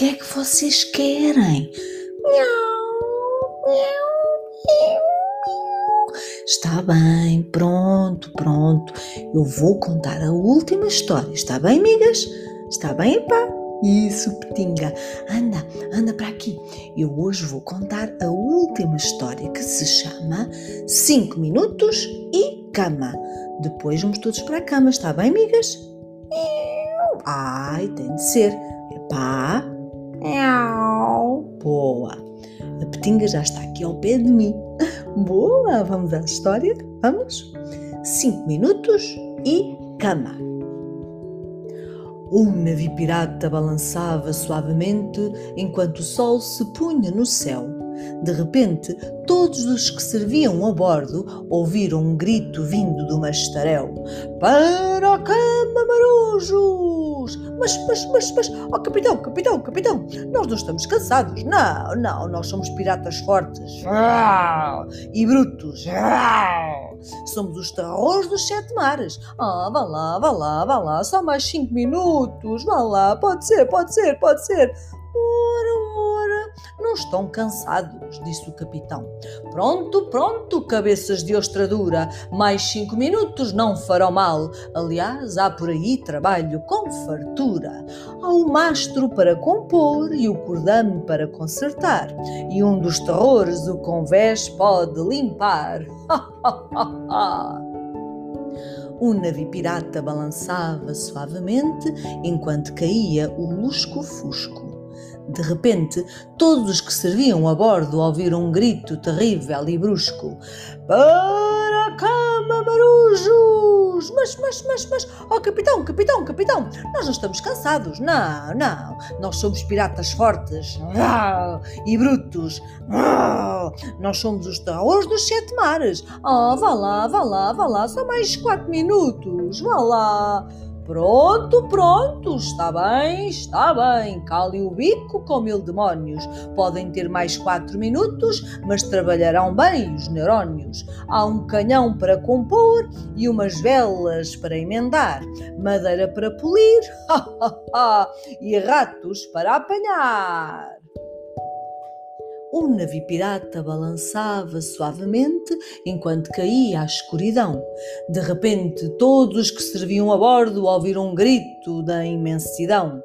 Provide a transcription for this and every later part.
que é que vocês querem? Está bem, pronto, pronto. Eu vou contar a última história. Está bem, amigas? Está bem, pá? Isso, Petinga. Anda, anda para aqui. Eu hoje vou contar a última história que se chama 5 minutos e cama. Depois vamos todos para a cama, está bem, amigas? Ai, tem de ser. É pá. Boa. A Petinga já está aqui ao pé de mim. Boa, vamos à história? Vamos? 5 minutos e cama. Um navio pirata balançava suavemente enquanto o sol se punha no céu. De repente, todos os que serviam a bordo ouviram um grito vindo do mastaréu: Para cama, marujos! Mas, mas, mas, mas, oh capitão, capitão, capitão, nós não estamos cansados. Não, não, nós somos piratas fortes e brutos. Somos os terrores dos sete mares. Ah, vá lá, vá lá, vá lá, só mais cinco minutos. Vá lá, pode ser, pode ser, pode ser. Não estão cansados, disse o capitão. Pronto, pronto, cabeças de ostra dura. Mais cinco minutos não farão mal. Aliás, há por aí trabalho com fartura. Há o mastro para compor e o cordame para consertar. E um dos terrores o convés pode limpar. O navio pirata balançava suavemente enquanto caía o lusco-fusco. De repente, todos os que serviam a bordo ouviram um grito terrível e brusco: Para a cama, marujos! Mas, mas, mas, mas, oh capitão, capitão, capitão, nós não estamos cansados. Não, não, nós somos piratas fortes e brutos. Nós somos os terrores dos sete mares. Ah, vá lá, vá lá, vá lá, só mais quatro minutos, vá lá. Pronto, pronto, está bem, está bem. Cale o bico com mil demónios. Podem ter mais quatro minutos, mas trabalharão bem os neurónios. Há um canhão para compor e umas velas para emendar, madeira para polir e ratos para apanhar. O navio pirata balançava suavemente enquanto caía a escuridão. De repente, todos os que serviam a bordo ouviram um grito da imensidão: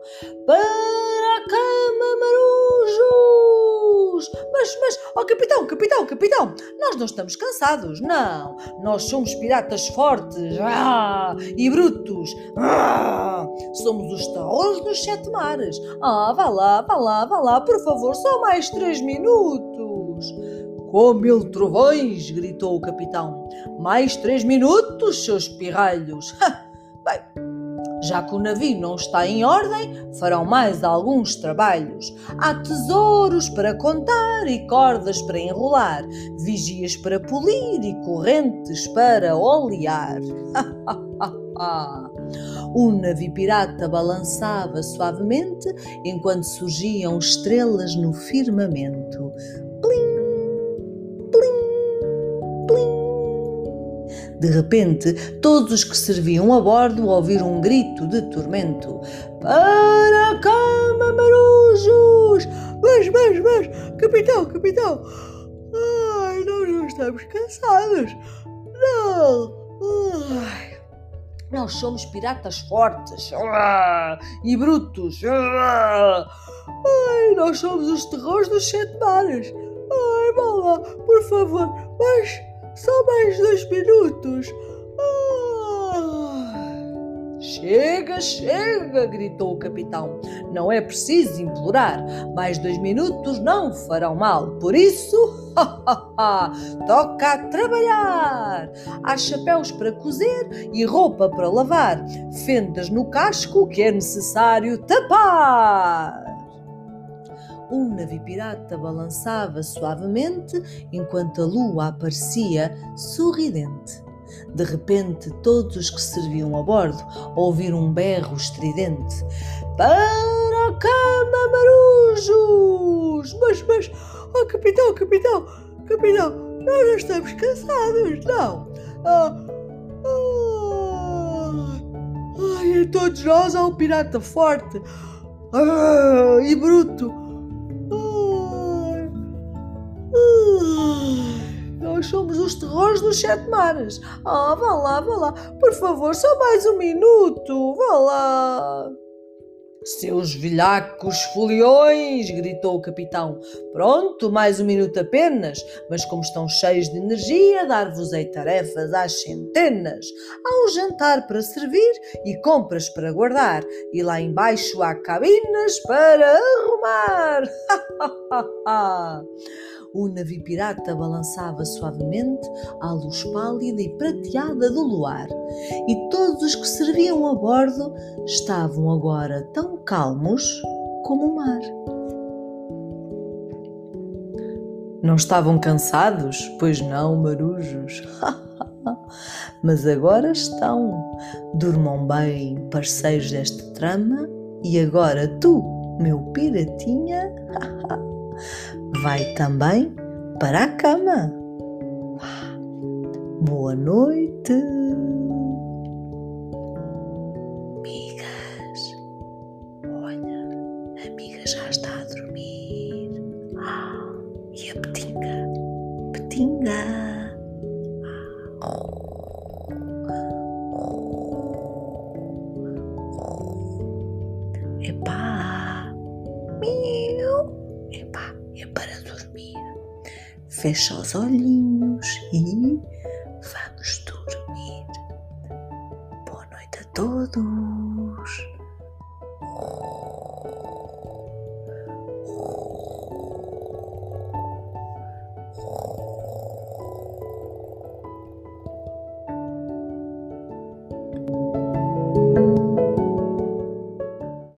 Mas, mas, oh, capitão, capitão, capitão, nós não estamos cansados, não. Nós somos piratas fortes ah, e brutos. Ah, somos os terrores dos sete mares. Ah, vá lá, vá lá, vá lá, por favor, só mais três minutos. Com mil trovões, gritou o capitão. Mais três minutos, seus pirralhos. Já que o navio não está em ordem, farão mais alguns trabalhos. Há tesouros para contar e cordas para enrolar, vigias para polir e correntes para olear. O navio pirata balançava suavemente enquanto surgiam estrelas no firmamento. De repente, todos os que serviam a bordo ouviram um grito de tormento: Para a cama, marujos! Mas, mas, mas, capitão, capitão! Ai, nós não estamos cansados! Não! Ai. Nós somos piratas fortes ah, e brutos. Ah. Ai, nós somos os terrores dos sete mares. Ai, vá lá, por favor, mas só mais dois minutos. Ah. Chega, chega! gritou o capitão. Não é preciso implorar. Mais dois minutos não farão mal. Por isso, toca a trabalhar. Há chapéus para cozer e roupa para lavar. Fendas no casco que é necessário tapar. Um navio pirata balançava suavemente enquanto a lua aparecia sorridente. De repente, todos os que serviam a bordo ouviram um berro estridente. Para a cama, marujos! Mas, mas, oh capitão, capitão, capitão, nós não estamos cansados, não. Ah, ah, ai, todos nós há um pirata forte Ah, e bruto! Somos os terrores dos sete mares. Ah, vá lá, vá lá. Por favor, só mais um minuto. Vá lá. Seus velhacos foliões! gritou o capitão. Pronto, mais um minuto apenas, mas como estão cheios de energia, dar-vos-ei tarefas às centenas. Há um jantar para servir e compras para guardar, e lá embaixo há cabinas para arrumar. O navio pirata balançava suavemente à luz pálida e prateada do luar, e todos os que serviam a bordo estavam agora tão calmos como o mar. Não estavam cansados? Pois não, marujos. Mas agora estão. Durmam bem, parceiros desta trama, e agora tu, meu piratinha, vai também para a cama. Boa noite. Amigas, olha, a amiga já está a dormir. Ah, e a Petinga? Petinga. Oh. Epá, miu, epá, é para. Fecha os olhinhos e vamos dormir. Boa noite a todos.